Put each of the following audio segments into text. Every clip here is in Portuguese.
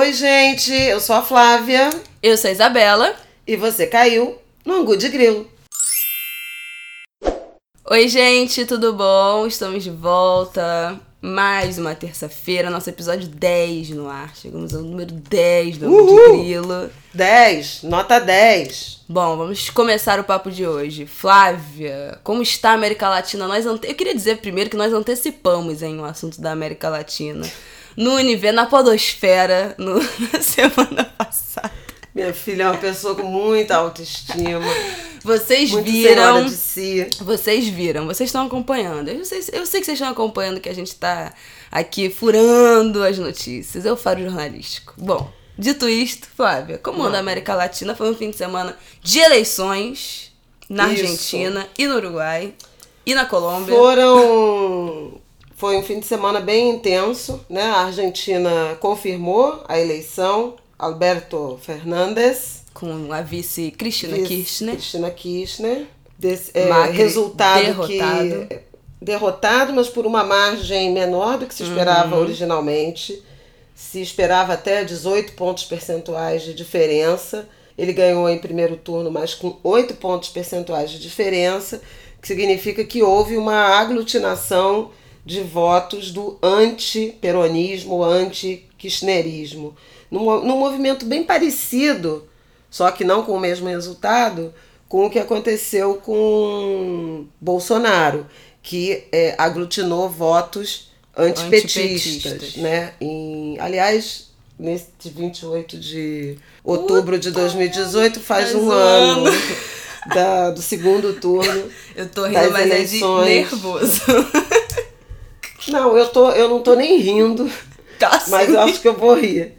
Oi, gente, eu sou a Flávia. Eu sou a Isabela. E você caiu no Angu de Grilo. Oi, gente, tudo bom? Estamos de volta. Mais uma terça-feira, nosso episódio 10 no ar. Chegamos ao número 10 do Angu de Grilo. 10, nota 10. Bom, vamos começar o papo de hoje. Flávia, como está a América Latina? Nós ante... Eu queria dizer primeiro que nós antecipamos em o um assunto da América Latina no universo, na podosfera, no, na semana passada. Minha filha é uma pessoa com muita autoestima. Vocês muito viram. de si. Vocês viram, vocês estão acompanhando. Eu sei, eu sei que vocês estão acompanhando que a gente está aqui furando as notícias. Eu faro jornalístico. Bom, dito isto, Flávia, como anda a América Latina? Foi um fim de semana de eleições na Isso. Argentina e no Uruguai e na Colômbia. Foram foi um fim de semana bem intenso, né? A Argentina confirmou a eleição, Alberto Fernandes. Com a vice Cristina vice Kirchner. Cristina Kirchner. Des, é, resultado derrotado. que. Derrotado, mas por uma margem menor do que se esperava Uhum. originalmente. Se esperava até 18 pontos percentuais de diferença. Ele ganhou em primeiro turno, mas com 8 pontos percentuais de diferença, que significa que houve uma aglutinação de votos do anti-peronismo, anti-kirchnerismo. Num, num movimento bem parecido, só que não com o mesmo resultado, com o que aconteceu com Bolsonaro, que é, aglutinou votos antipetistas. Antipetistas. Né? Em, aliás, nesse 28 de outubro de 2018 faz faz um um ano ano. da, do segundo turno. Eu tô rindo, das mas eleições. é de nervoso. Não, eu, tô, eu não tô nem rindo, tá mas sim. eu acho que eu vou rir.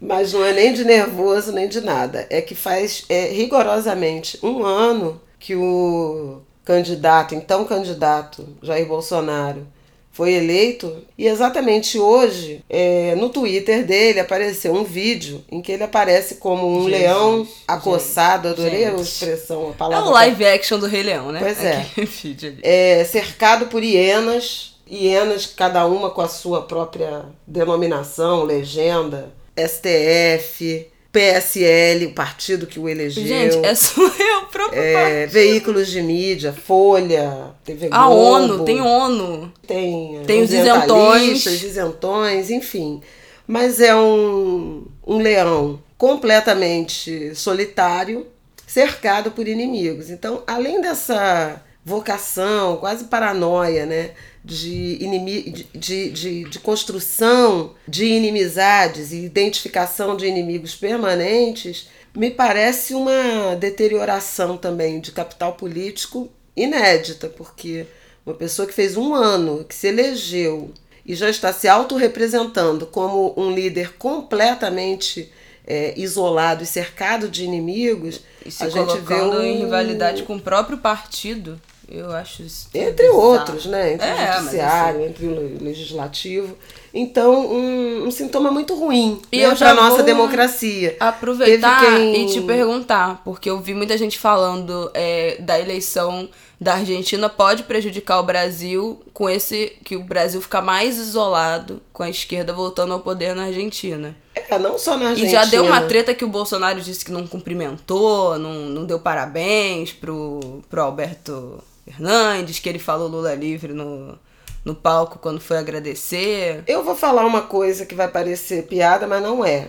Mas não é nem de nervoso, nem de nada. É que faz é, rigorosamente um ano que o candidato, então candidato, Jair Bolsonaro, foi eleito. E exatamente hoje, é, no Twitter dele, apareceu um vídeo em que ele aparece como um Jesus, leão acossado. Adorei a gente. expressão, a É palavra. o live action do Rei Leão, né? Pois é. É, cercado por hienas, hienas cada uma com a sua própria denominação, legenda, STF, PSL, o partido que o elegeu, Gente, é só eu próprio é, veículos de mídia, Folha, TV A Globo, ONU, tem ONU. tem, Tem os isentões. isentões, enfim. Mas é um, um leão completamente solitário, cercado por inimigos. Então, além dessa vocação, quase paranoia, né? De, inimi de, de, de, de construção de inimizades e identificação de inimigos permanentes, me parece uma deterioração também de capital político inédita, porque uma pessoa que fez um ano, que se elegeu e já está se autorrepresentando como um líder completamente é, isolado e cercado de inimigos, E se a gente vê um... em rivalidade com o próprio partido. Eu acho isso. Entre bizarro. outros, né? Entre É, o mas judiciário, entre o le- legislativo. Então, um, um sintoma muito ruim E né, eu já para nossa democracia. aproveitar quem- e te perguntar, porque eu vi muita gente falando é, da eleição da Argentina pode prejudicar o Brasil com esse que o Brasil fica mais isolado com a esquerda voltando ao poder na Argentina. É, não só na Argentina. E já deu uma treta que o Bolsonaro disse que não cumprimentou, não, não deu parabéns pro, pro Alberto Fernandes, que ele falou Lula livre no, no palco quando foi agradecer. Eu vou falar uma coisa que vai parecer piada, mas não é.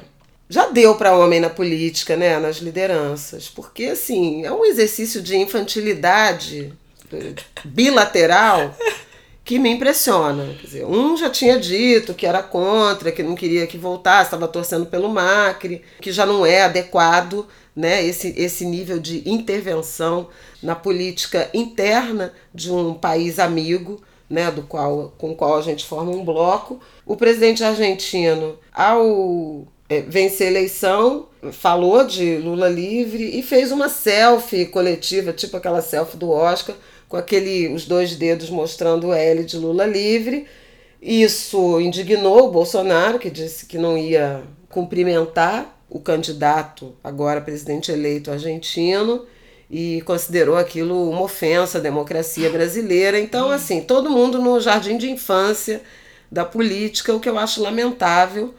Já deu para homem na política, né, nas lideranças, porque assim, é um exercício de infantilidade eh, bilateral que me impressiona. Quer dizer, um já tinha dito que era contra, que não queria que voltasse, estava torcendo pelo Macri, que já não é adequado, né, esse, esse nível de intervenção na política interna de um país amigo né, do qual, com o qual a gente forma um bloco. O presidente argentino, ao é, vencer a eleição, falou de Lula livre e fez uma selfie coletiva, tipo aquela selfie do Oscar, com aquele os dois dedos mostrando o L de Lula livre. Isso indignou o Bolsonaro, que disse que não ia cumprimentar o candidato, agora presidente eleito argentino, e considerou aquilo uma ofensa à democracia brasileira. Então, assim, todo mundo no jardim de infância da política, o que eu acho lamentável,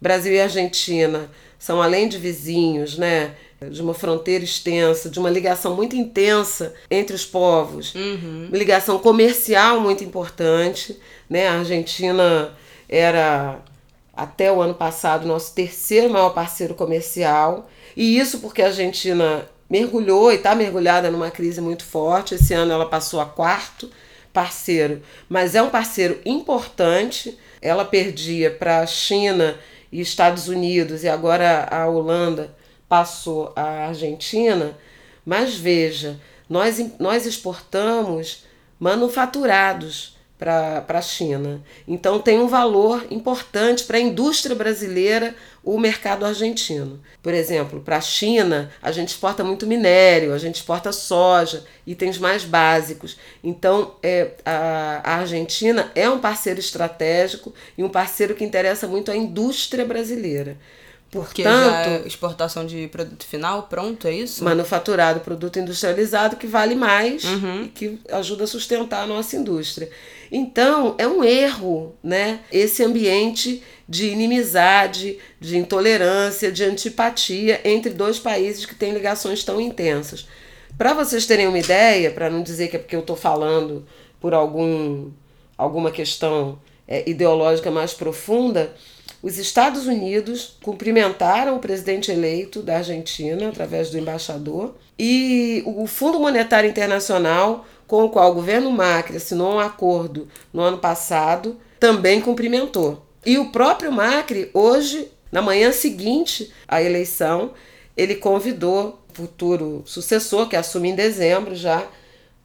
Brasil e Argentina são além de vizinhos, né? De uma fronteira extensa, de uma ligação muito intensa entre os povos, Uhum. uma ligação comercial muito importante, né? A Argentina era até o ano passado nosso terceiro maior parceiro comercial, e isso porque a Argentina mergulhou e está mergulhada numa crise muito forte. Esse ano ela passou a quarto parceiro, mas é um parceiro importante. Ela perdia para a China e Estados Unidos e agora a Holanda passou a Argentina. Mas veja, nós, nós exportamos manufaturados para a China. Então tem um valor importante para a indústria brasileira o mercado argentino. Por exemplo, para a China, a gente exporta muito minério, a gente exporta soja, itens mais básicos. Então é, a, a Argentina é um parceiro estratégico e um parceiro que interessa muito à indústria brasileira. Porque já é exportação de produto final, pronto, é isso? Manufaturado, produto industrializado que vale mais e que ajuda a sustentar a nossa indústria. Então, é um erro, né? Esse ambiente de inimizade, de intolerância, de antipatia entre dois países que têm ligações tão intensas. Para vocês terem uma ideia, para não dizer que é porque eu estou falando por algum, alguma questão é, ideológica mais profunda, os Estados Unidos cumprimentaram o presidente eleito da Argentina através do embaixador e o Fundo Monetário Internacional, com o qual o governo Macri assinou um acordo no ano passado, também cumprimentou. E o próprio Macri, hoje, na manhã seguinte à eleição, ele convidou o futuro sucessor, que assume em dezembro já,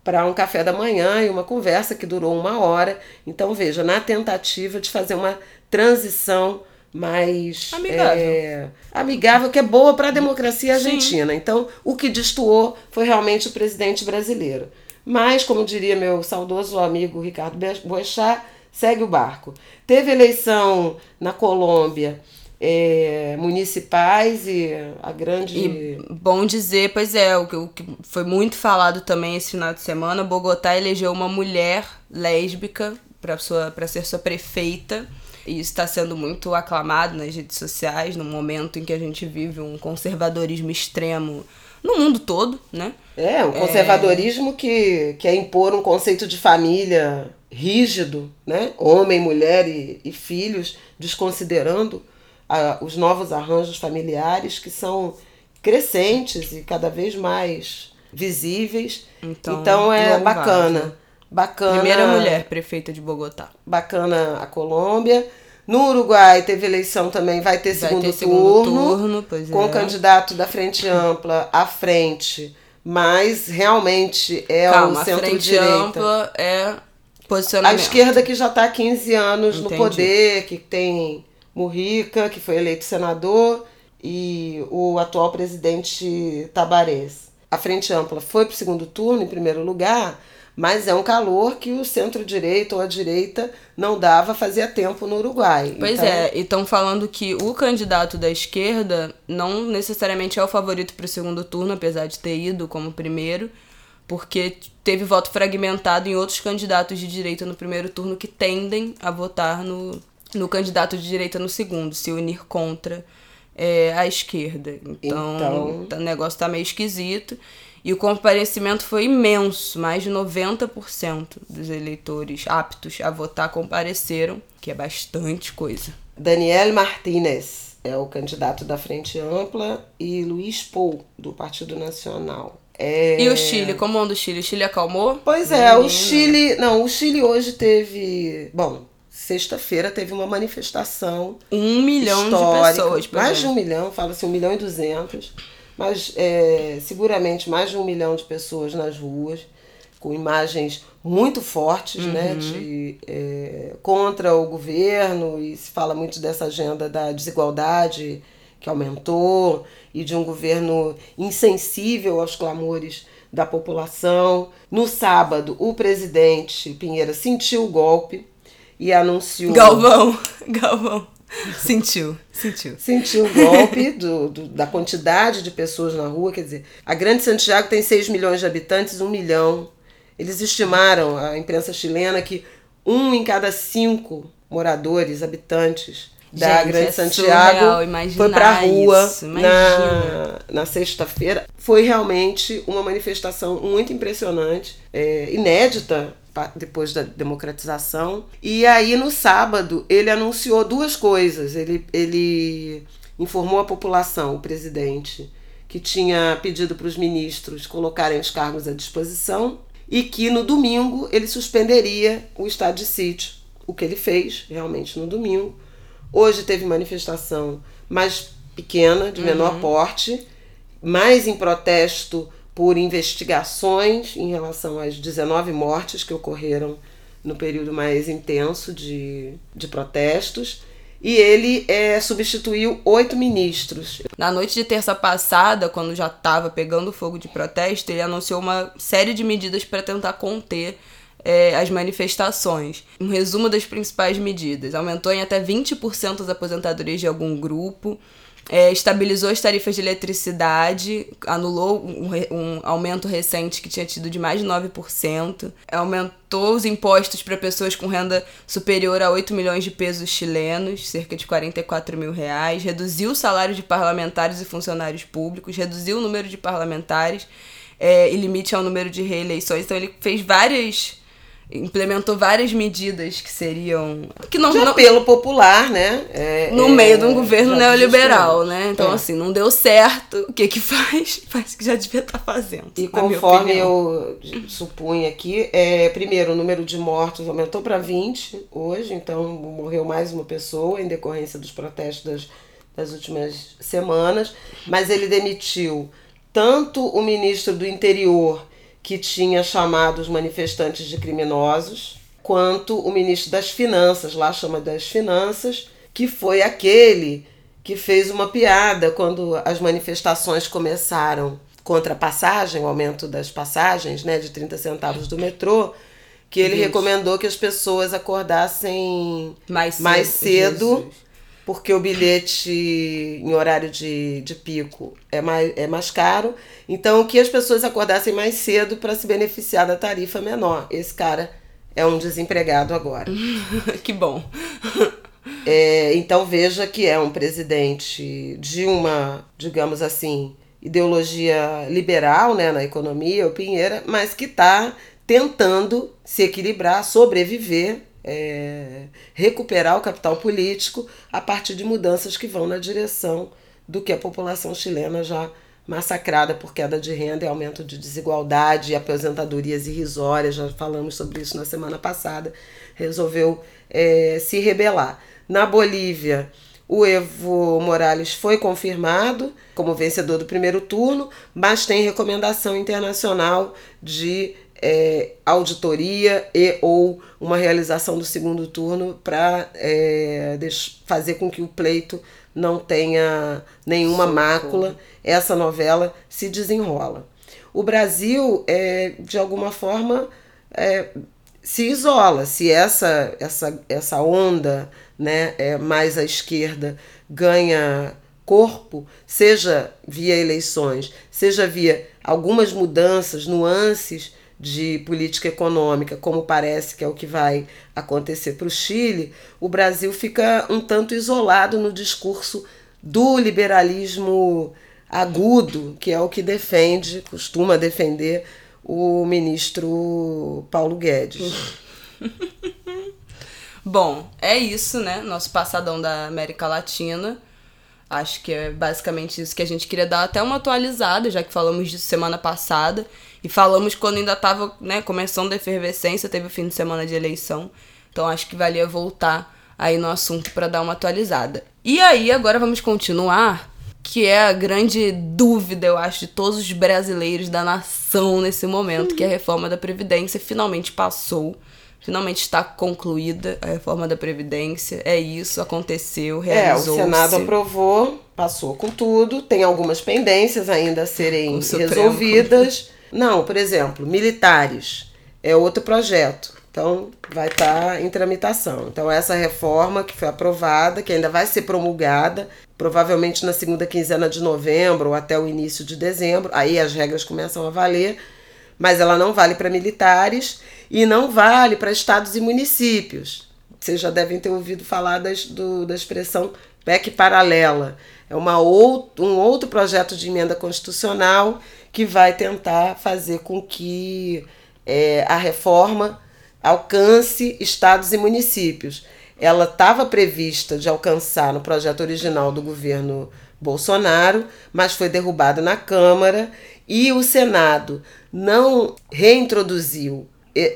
para um café da manhã e uma conversa que durou uma hora. Então, veja, na tentativa de fazer uma transição mais amigável, é, amigável que é boa para a democracia argentina. Sim. Então, o que destoou foi realmente o presidente brasileiro. Mas, como diria meu saudoso amigo Ricardo Boechat, segue o barco. Teve eleição na Colômbia é, municipais e a grande. E bom dizer, pois é, o que, o que foi muito falado também esse final de semana: Bogotá elegeu uma mulher lésbica para ser sua prefeita. E isso está sendo muito aclamado nas redes sociais, no momento em que a gente vive um conservadorismo extremo no mundo todo, né? É, um conservadorismo é... que quer impor um conceito de família rígido, né? Homem, mulher e, e filhos, desconsiderando a, os novos arranjos familiares que são crescentes e cada vez mais visíveis. Então, então é bacana. Bacana. Primeira mulher prefeita de Bogotá. Bacana a Colômbia. No Uruguai teve eleição também, vai ter, vai segundo, ter segundo turno, turno com é. o candidato da Frente Ampla à frente, mas realmente é Calma, o centro-direita. A Frente Ampla é posicionamento. A esquerda que já está há 15 anos Entendi. no poder, que tem Murrica, que foi eleito senador, e o atual presidente Tabarés. A Frente Ampla foi para o segundo turno, em primeiro lugar, mas é um calor que o centro-direita ou a direita não dava fazia tempo no Uruguai. Pois então... é, e estão falando que o candidato da esquerda não necessariamente é o favorito para o segundo turno, apesar de ter ido como primeiro, porque teve voto fragmentado em outros candidatos de direita no primeiro turno que tendem a votar no, no candidato de direita no segundo, se unir contra é, a esquerda. Então, Então- o negócio tá meio esquisito. E o comparecimento foi imenso, mais de 90% dos eleitores aptos a votar compareceram, que é bastante coisa. Daniel Martínez é o candidato da Frente Ampla e Luiz Pou, do Partido Nacional. É... E o Chile, como anda o Chile? O Chile acalmou? Pois é, o Menina. Chile. Não, o Chile hoje teve. Bom, sexta-feira teve uma manifestação Um milhão de pessoas. mais de um milhão, fala-se um milhão e duzentos, mas é, seguramente mais de um milhão de pessoas nas ruas, com imagens muito fortes, né, Uhum. de, é, contra o governo, e se fala muito dessa agenda da desigualdade que aumentou, e de um governo insensível aos clamores da população. No sábado, o presidente Pinheira sentiu o golpe e anunciou Galvão, Galvão. Sentiu, sentiu. sentiu o golpe do, do- da quantidade de pessoas na rua. Quer dizer, a Grande Santiago tem 6 milhões de habitantes, 1 milhão. Eles estimaram, a imprensa chilena, que um em cada cinco moradores, habitantes da Gente, Grande é Santiago foi pra rua isso, na, na sexta-feira. Foi realmente uma manifestação muito impressionante, é, inédita depois da democratização. E aí, no sábado, ele anunciou duas coisas. Ele, ele informou a população, o presidente, que tinha pedido para os ministros colocarem os cargos à disposição e que no domingo ele suspenderia o estado de sítio. O que ele fez realmente no domingo. Hoje teve manifestação mais pequena, de menor porte, mais em protesto por investigações em relação às 19 mortes que ocorreram no período mais intenso de, de protestos. E ele é, substituiu oito ministros. Na noite de terça passada, quando já estava pegando fogo de protesto, ele anunciou uma série de medidas para tentar conter é, as manifestações. Um resumo das principais medidas: aumentou em até 20% as aposentadorias de algum grupo, é, estabilizou as tarifas de eletricidade, anulou um, um aumento recente que tinha tido de mais de 9%, aumentou os impostos para pessoas com renda superior a 8 milhões de pesos chilenos, cerca de 44 mil reais, reduziu o salário de parlamentares e funcionários públicos, reduziu o número de parlamentares é, e limite ao número de reeleições. Então ele fez várias. Implementou várias medidas que seriam. que não, De não, apelo popular, né? É, no é, meio de um governo já neoliberal, né? Então, É. assim, não deu certo. O que que faz? Faz o que já devia estar fazendo. E conforme eu supunha aqui, é, primeiro, o número de mortos aumentou para 20 hoje, então morreu mais uma pessoa em decorrência dos protestos das, das últimas semanas, mas ele demitiu tanto o ministro do interior, que tinha chamado os manifestantes de criminosos, quanto o ministro das Finanças, lá chama das Finanças, que foi aquele que fez uma piada quando as manifestações começaram contra a passagem, o aumento das passagens, né, de 30 centavos do metrô, que ele recomendou que as pessoas acordassem Mais cedo. mais cedo. Porque o bilhete em horário de, de pico é mais, é mais caro. Então, que as pessoas acordassem mais cedo para se beneficiar da tarifa menor. Esse cara é um desempregado agora. que bom. É, então veja que é um presidente de uma, digamos assim, ideologia liberal né, na economia, o Pinheira, mas que está tentando se equilibrar, sobreviver, é, recuperar o capital político a partir de mudanças que vão na direção do que a população chilena já massacrada por queda de renda e aumento de desigualdade e aposentadorias irrisórias, já falamos sobre isso na semana passada, resolveu é, se rebelar. Na Bolívia, o Evo Morales foi confirmado como vencedor do primeiro turno, mas tem recomendação internacional de é, auditoria e ou uma realização do segundo turno para é, fazer com que o pleito não tenha nenhuma Socorro. mácula. Essa novela se desenrola. O Brasil, é, de alguma forma, é, se isola. Se essa, essa, essa onda né, é, mais à esquerda ganha corpo, seja via eleições, seja via algumas mudanças, nuances de política econômica, como parece que é o que vai acontecer para o Chile, o Brasil fica um tanto isolado no discurso do liberalismo agudo, que é o que defende, costuma defender o ministro Paulo Guedes. Bom, é isso, né? Nosso passadão da América Latina. Acho que é basicamente isso que a gente queria dar até uma atualizada, já que falamos disso semana passada. E falamos quando ainda estava né, começando a efervescência, teve o fim de semana de eleição. Então acho que valia voltar aí no assunto para dar uma atualizada. E aí, agora vamos continuar, que é a grande dúvida, eu acho, de todos os brasileiros da nação nesse momento, que é a reforma da Previdência finalmente passou. Finalmente está concluída a reforma da Previdência. É isso, aconteceu, É, o realizou Senado aprovou, passou com tudo, tem algumas pendências ainda a serem resolvidas. Não, por exemplo, militares é outro projeto. Então, vai estar em tramitação. Então, essa reforma que foi aprovada, que ainda vai ser promulgada, provavelmente na segunda quinzena de novembro ou até o início de dezembro, aí as regras começam a valer, mas ela não vale para militares e não vale para estados e municípios. Vocês já devem ter ouvido falar das, do, da expressão PEC paralela. É uma ou, um outro projeto de emenda constitucional que vai tentar fazer com que é, a reforma alcance estados e municípios. Ela estava prevista de alcançar no projeto original do governo Bolsonaro, mas foi derrubada na Câmara e o Senado não reintroduziu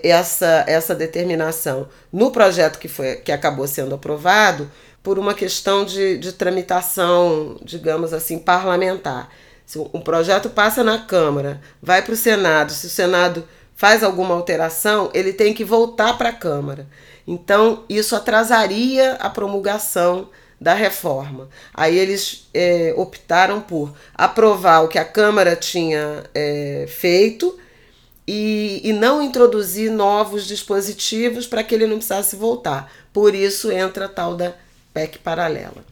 essa, essa determinação no projeto que, foi, que acabou sendo aprovado por uma questão de, de tramitação, digamos assim, parlamentar. Se um projeto passa na Câmara, vai para o Senado, se o Senado faz alguma alteração, ele tem que voltar para a Câmara. Então, isso atrasaria a promulgação da reforma. Aí eles é, optaram por aprovar o que a Câmara tinha é, feito e, e não introduzir novos dispositivos para que ele não precisasse voltar. Por isso entra a tal da PEC paralela.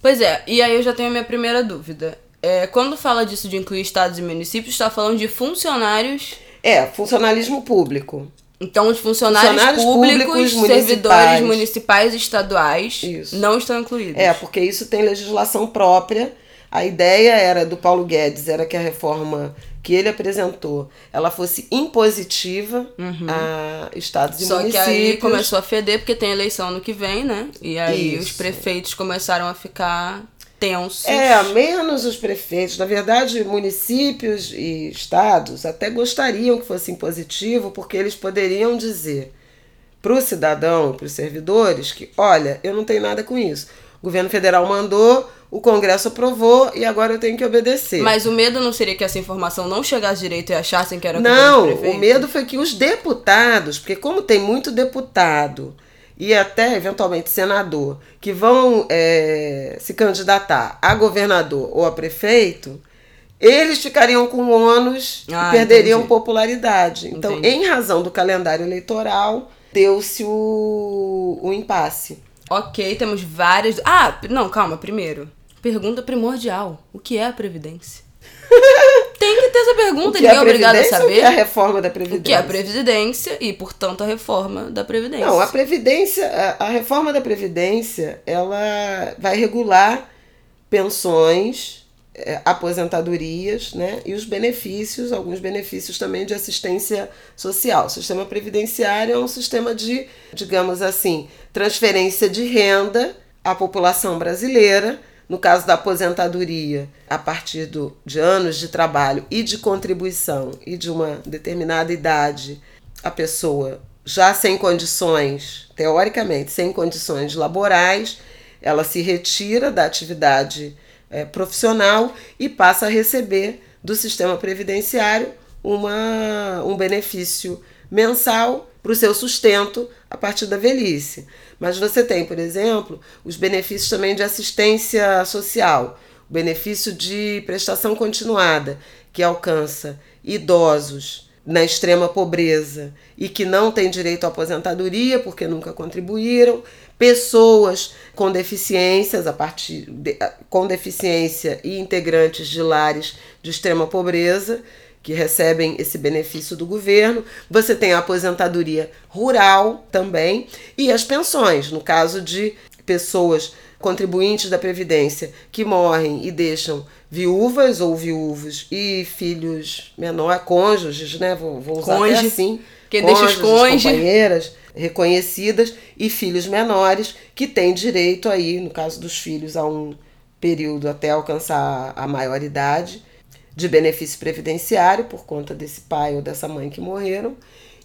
Pois é, e aí eu já tenho a minha primeira dúvida. É, quando fala disso de incluir estados e municípios, está falando de funcionários. É, funcionalismo público. Então, os funcionários, funcionários públicos, públicos servidores municipais e estaduais isso. não estão incluídos. É, porque isso tem legislação própria. A ideia era do Paulo Guedes era que a reforma que ele apresentou ela fosse impositiva uhum. a estados e Só municípios. Só que aí começou a feder porque tem eleição no que vem, né? E aí Isso. os prefeitos começaram a ficar tensos. É, menos os prefeitos. Na verdade, municípios e estados até gostariam que fosse impositivo, porque eles poderiam dizer para o cidadão, para os servidores, que olha, eu não tenho nada com isso. O governo federal mandou, o Congresso aprovou e agora eu tenho que obedecer. Mas o medo não seria que essa informação não chegasse direito e achassem que era Não, o medo foi que os deputados, porque como tem muito deputado e até eventualmente senador que vão é, se candidatar a governador ou a prefeito, eles ficariam com ônus ah, e perderiam entendi. popularidade. Então, entendi. em razão do calendário eleitoral, deu-se o, o impasse. Ok, temos várias. Ah, não, calma, primeiro. Pergunta primordial: o que é a Previdência? Tem que ter essa pergunta, ninguém é, é obrigado a saber. O que é a reforma da Previdência? O que é a Previdência e, portanto, a reforma da Previdência. Não, a Previdência, a, a reforma da Previdência, ela vai regular pensões é, aposentadorias né, e os benefícios, alguns benefícios também de assistência social. O sistema previdenciário é um sistema de, digamos assim, transferência de renda à população brasileira. No caso da aposentadoria, a partir do, de anos de trabalho e de contribuição e de uma determinada idade, a pessoa já sem condições, teoricamente, sem condições laborais, ela se retira da atividade é, profissional e passa a receber do sistema previdenciário uma, um benefício mensal para o seu sustento a partir da velhice. Mas você tem, por exemplo, os benefícios também de assistência social, o benefício de prestação continuada, que alcança idosos na extrema pobreza e que não têm direito à aposentadoria porque nunca contribuíram, pessoas com deficiências a partir de, com deficiência e integrantes de lares de extrema pobreza que recebem esse benefício do governo. Você tem a aposentadoria rural também e as pensões, no caso de pessoas contribuintes da previdência que morrem e deixam viúvas ou viúvos e filhos menores, cônjuges, né? Vou, vou usar Conge, assim. Que deixa os cônjuges, companheiras reconhecidas e filhos menores que têm direito aí, no caso dos filhos, a um período até alcançar a maioridade de benefício previdenciário por conta desse pai ou dessa mãe que morreram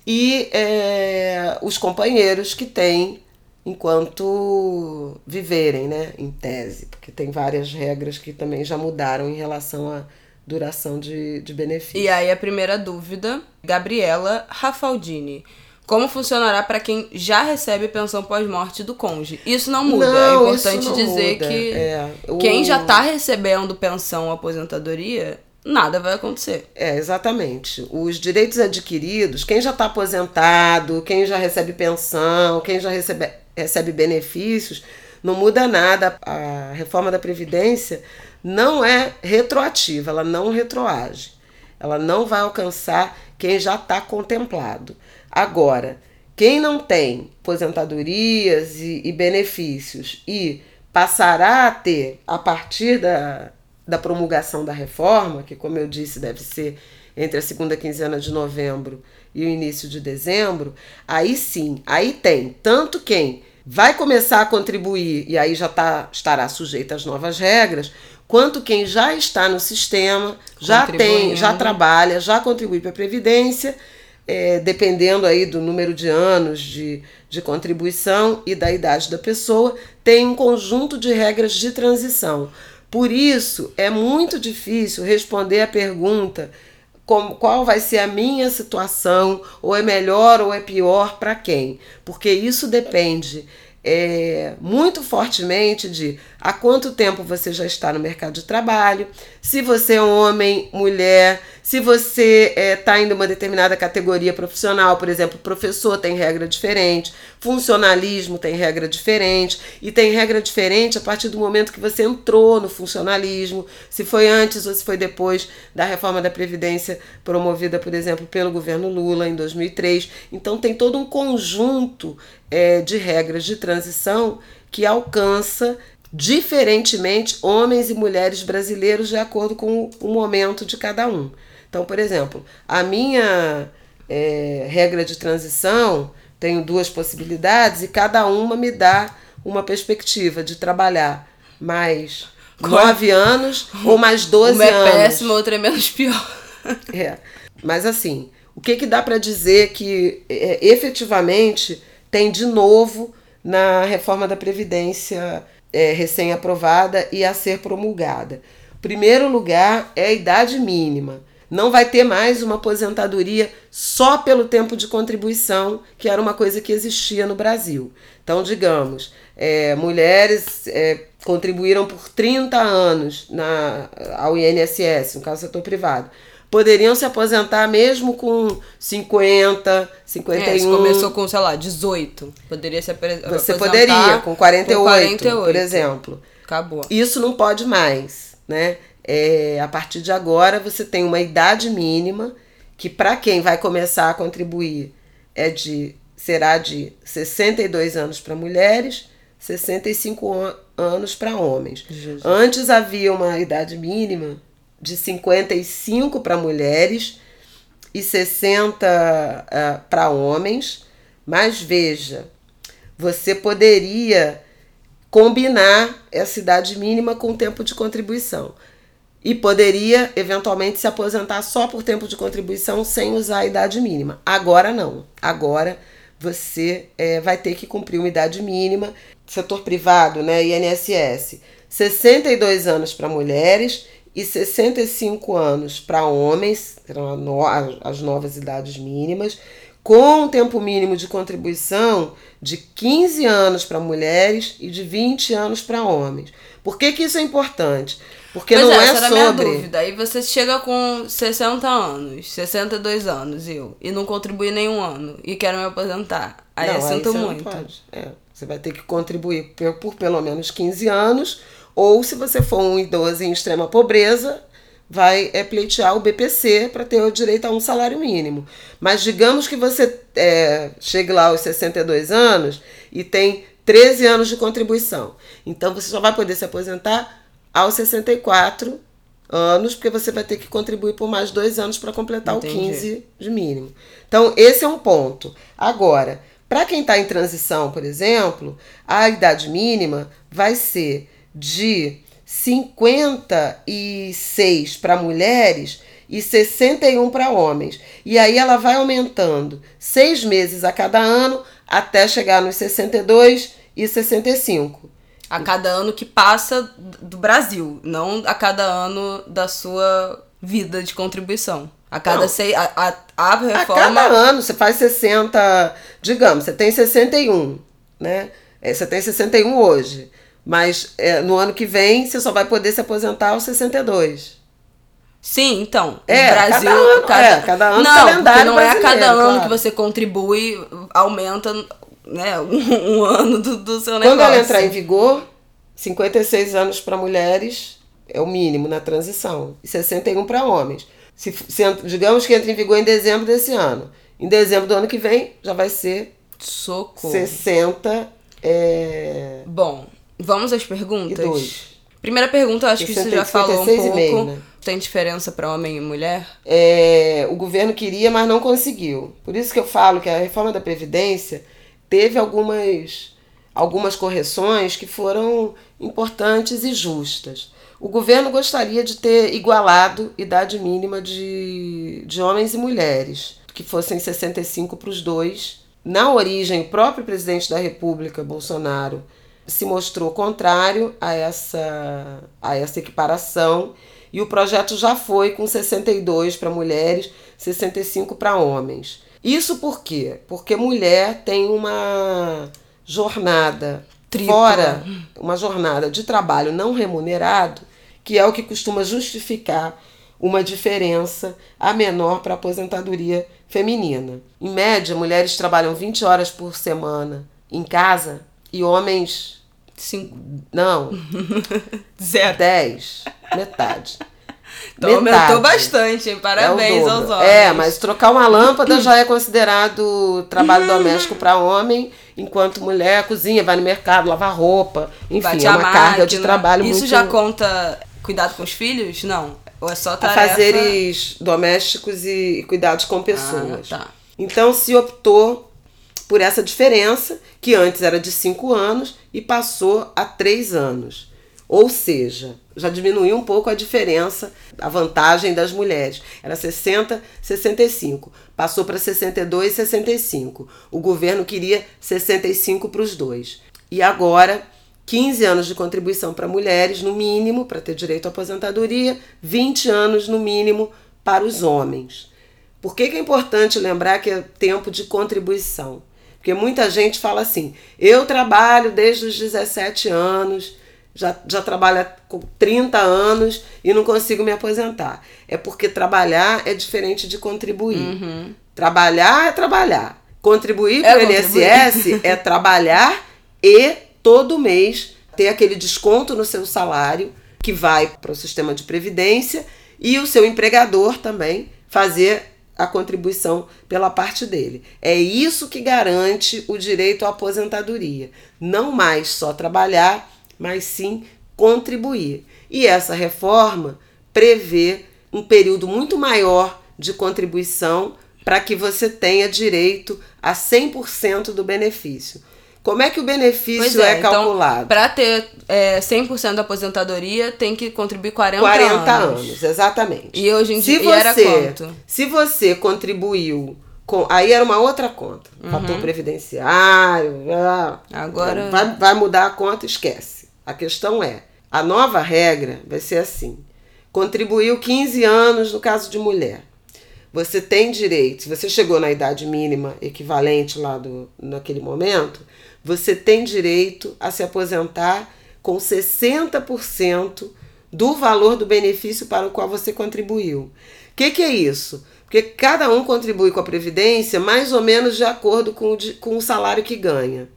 e é, os companheiros que têm enquanto viverem, né, em tese, porque tem várias regras que também já mudaram em relação à duração de, de benefício. E aí a primeira dúvida, Gabriela Rafaldini. Como funcionará para quem já recebe pensão pós-morte do cônjuge? Isso não muda. É não, é importante dizer muda. que é, quem já está recebendo pensão ou aposentadoria, nada vai acontecer. É, exatamente. Os direitos adquiridos, quem já está aposentado, quem já recebe pensão, quem já recebe, recebe benefícios, não muda nada. A reforma da Previdência não é retroativa, ela não retroage. Ela não vai alcançar quem já está contemplado. Agora, quem não tem aposentadorias e, e benefícios e passará a ter a partir da, da promulgação da reforma, que, como eu disse, deve ser entre a segunda quinzena de novembro e o início de dezembro, aí sim, aí tem tanto quem vai começar a contribuir e aí já tá, estará sujeito às novas regras, quanto quem já está no sistema, já tem, já trabalha, já contribui para a Previdência, é, dependendo aí do número de anos de, de contribuição e da idade da pessoa, tem um conjunto de regras de transição. Por isso, é muito difícil responder a pergunta como, qual vai ser a minha situação, ou é melhor ou é pior para quem, porque isso depende é, muito fortemente de há quanto tempo você já está no mercado de trabalho, se você é homem, mulher, se você está é, tá em uma determinada categoria profissional, por exemplo, professor tem regra diferente, funcionalismo tem regra diferente, e tem regra diferente a partir do momento que você entrou no funcionalismo, se foi antes ou se foi depois da reforma da Previdência promovida, por exemplo, pelo governo Lula em 2003. Então, tem todo um conjunto é, de regras de transição que alcança diferentemente homens e mulheres brasileiros de acordo com o momento de cada um. Então, por exemplo, a minha é, regra de transição tenho duas possibilidades e cada uma me dá uma perspectiva de trabalhar mais nove anos ou mais doze anos. Uma é péssima, outra é menos pior. é. Mas assim, o que, que dá para dizer que é, efetivamente tem de novo na reforma da Previdência é, recém-aprovada e a ser promulgada. Primeiro lugar é a idade mínima. Não vai ter mais uma aposentadoria só pelo tempo de contribuição, que era uma coisa que existia no Brasil. Então, digamos, é, mulheres é, contribuíram por 30 anos na, ao INSS, no caso do setor privado poderiam se aposentar mesmo com 50, 51. É, começou com, sei lá, 18. Poderia se aposentar. Você poderia, com 48, com 48, por exemplo. Acabou. Isso não pode mais, né? É, a partir de agora você tem uma idade mínima que para quem vai começar a contribuir é de será de 62 anos para mulheres, 65 anos para homens. Jesus. Antes havia uma idade mínima de 55 para mulheres e 60 uh, para homens. Mas veja, você poderia combinar essa idade mínima com o tempo de contribuição. E poderia, eventualmente, se aposentar só por tempo de contribuição sem usar a idade mínima. Agora não. Agora você é, vai ter que cumprir uma idade mínima. Setor privado, né? INSS. 62 anos para mulheres e 65 anos para homens, as novas idades mínimas, com um tempo mínimo de contribuição de 15 anos para mulheres e de 20 anos para homens. Por que, que isso é importante? Porque pois não é, é essa sobre. Era minha dúvida. Aí você chega com 60 anos, 62 anos, eu, e não contribui nenhum ano, e quero me aposentar. Aí não, eu sinto muito. É, você vai ter que contribuir por, por pelo menos 15 anos ou, se você for um idoso em extrema pobreza, vai é, pleitear o BPC para ter o direito a um salário mínimo. Mas digamos que você é, chegue lá aos 62 anos e tem 13 anos de contribuição. Então você só vai poder se aposentar aos 64 anos, porque você vai ter que contribuir por mais dois anos para completar Entendi. o 15 de mínimo. Então, esse é um ponto. Agora, para quem está em transição, por exemplo, a idade mínima vai ser de 56 para mulheres e 61 para homens. E aí ela vai aumentando seis meses a cada ano até chegar nos 62 e 65. A cada ano que passa do Brasil, não a cada ano da sua vida de contribuição. A cada seis. A, a, a reforma. A cada ano, você faz 60. Digamos, você tem 61, né? É, você tem 61 hoje. Mas é, no ano que vem você só vai poder se aposentar aos 62. Sim, então. É, Brasil. Cada ano, cada, é, cada ano não, não é a cada ano que você contribui, aumenta né, um, um ano do, do seu negócio. Quando ela entrar em vigor, 56 anos para mulheres é o mínimo na transição, e 61 para homens. Se, se, digamos que entre em vigor em dezembro desse ano. Em dezembro do ano que vem, já vai ser Socorro. 60 é. Bom, vamos às perguntas? E dois. Primeira pergunta, eu acho que você já falou um 56 pouco. meio, né? Tem diferença para homem e mulher? É, o governo queria, mas não conseguiu. Por isso que eu falo que a reforma da Previdência teve algumas, algumas correções que foram importantes e justas. O governo gostaria de ter igualado idade mínima de, de homens e mulheres, que fossem 65 para os dois. Na origem, o próprio presidente da República, Bolsonaro, se mostrou contrário a essa, a essa equiparação e o projeto já foi com 62 para mulheres, 65 para homens. Isso por quê? Porque mulher tem uma jornada Tripla. fora, uma jornada de trabalho não remunerado, que é o que costuma justificar uma diferença a menor para a aposentadoria feminina. Em média, mulheres trabalham 20 horas por semana em casa e homens Cinco. não, Zero. 10, metade. Então Metade. aumentou bastante, hein? É Parabéns dobro. aos homens. É, mas trocar uma lâmpada já é considerado trabalho doméstico para homem, enquanto mulher cozinha, vai no mercado, lava roupa, enfim, Bate é uma carga de máquina. trabalho Isso muito já conta cuidado com os filhos? Não. Ou é só tarefa? afazeres domésticos e cuidados com pessoas. Ah, tá. Então se optou por essa diferença, que antes era de 5 anos e passou a 3 anos. Ou seja, já diminuiu um pouco a diferença, a vantagem das mulheres. Era 60, 65. Passou para 62, 65. O governo queria 65 para os dois. E agora, 15 anos de contribuição para mulheres, no mínimo, para ter direito à aposentadoria, 20 anos, no mínimo, para os homens. Por que, que é importante lembrar que é tempo de contribuição? Porque muita gente fala assim: eu trabalho desde os 17 anos, já, já trabalho há com 30 anos e não consigo me aposentar. É porque trabalhar é diferente de contribuir. Trabalhar é trabalhar. Contribuir É para o. INSS é trabalhar e todo mês ter aquele desconto no seu salário que vai para o sistema de previdência e o seu empregador também fazer a contribuição pela parte dele. É isso que garante o direito à aposentadoria. Não mais só trabalhar, mas sim contribuir. E essa reforma prevê um período muito maior de contribuição para que você tenha direito a 100% do benefício. Como é que o benefício Pois é, então, calculado? pra ter é, 100% da aposentadoria, tem que contribuir 40, 40 anos. anos, exatamente. E hoje em se dia- e era você, quanto? Se você contribuiu com. Aí era uma outra conta. Fator previdenciário. ah, Agora- Vai, vai mudar a conta, esquece. A questão é: a nova regra vai ser assim. Contribuiu 15 anos no caso de mulher. Você tem direito, se você chegou na idade mínima equivalente lá do, naquele momento, você tem direito a se aposentar com 60% do valor do benefício para o qual você contribuiu. O que, que é isso? Porque cada um contribui com a Previdência mais ou menos de acordo com o, de- com o salário que ganha.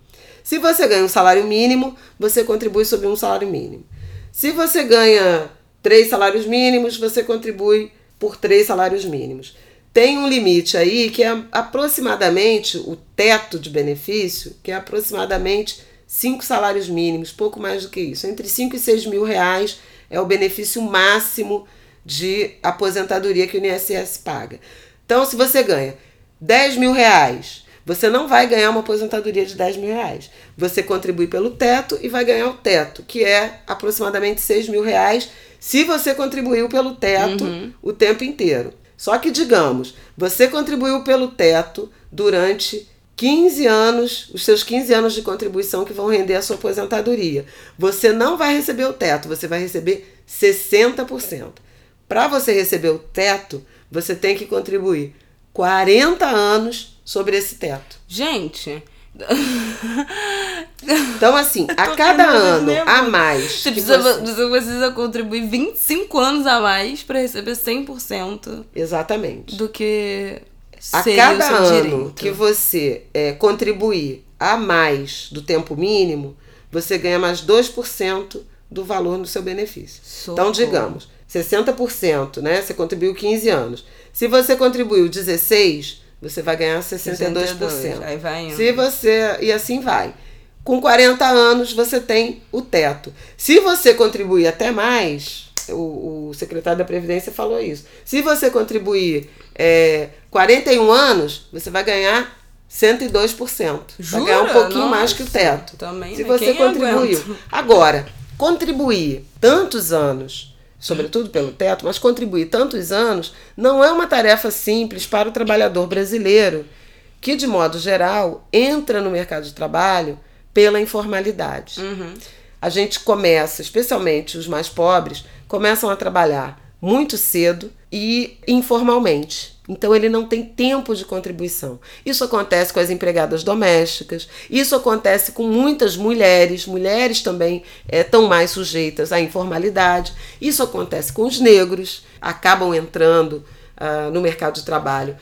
Se você ganha um salário mínimo, você contribui sobre um salário mínimo. Se você ganha três salários mínimos, você contribui por três salários mínimos. Tem um limite aí que é aproximadamente o teto de benefício, que é aproximadamente cinco salários mínimos, pouco mais do que isso. Entre 5 e 6 mil reais é o benefício máximo de aposentadoria que o INSS paga. Então, se você ganha 10 mil reais, você não vai ganhar uma aposentadoria de 10 mil reais. Você contribui pelo teto e vai ganhar o teto, que é aproximadamente 6 mil reais, se você contribuiu pelo teto o tempo inteiro. Só que, digamos, você contribuiu pelo teto durante 15 anos, os seus 15 anos de contribuição que vão render a sua aposentadoria. Você não vai receber o teto, você vai receber 60%. Para você receber o teto, você tem que contribuir 40 anos sobre esse teto. Gente, Então, assim, a cada ano a mais. você precisa, você- você precisa contribuir 25 anos a mais pra receber 100% Exatamente. do que A cada ano direito. que você é, contribuir a mais do tempo mínimo, você ganha mais 2% do valor do seu benefício. Então, digamos, 60%, né? Você contribuiu 15 anos. Se você contribuiu 16, você vai ganhar 62%. 62, aí vai indo. Se você. E assim vai. Com 40 anos, você tem o teto. Se você contribuir até mais, o, o secretário da Previdência falou isso. Se você contribuir é, 41 anos, você vai ganhar 102%. Jura? Vai ganhar um pouquinho Nossa, mais que o teto. também, Se né? você Quem contribuiu. aguenta? Agora, contribuir tantos anos, sobretudo pelo teto, mas contribuir tantos anos, não é uma tarefa simples para o trabalhador brasileiro, que, de modo geral, entra no mercado de trabalho pela informalidade. Uhum. A gente começa, especialmente os mais pobres, começam a trabalhar muito cedo e informalmente. Então ele não tem tempo de contribuição. Isso acontece com as empregadas domésticas, isso acontece com muitas mulheres, mulheres também estão mais sujeitas à informalidade. Isso acontece com os negros, acabam entrando ah, no mercado de trabalho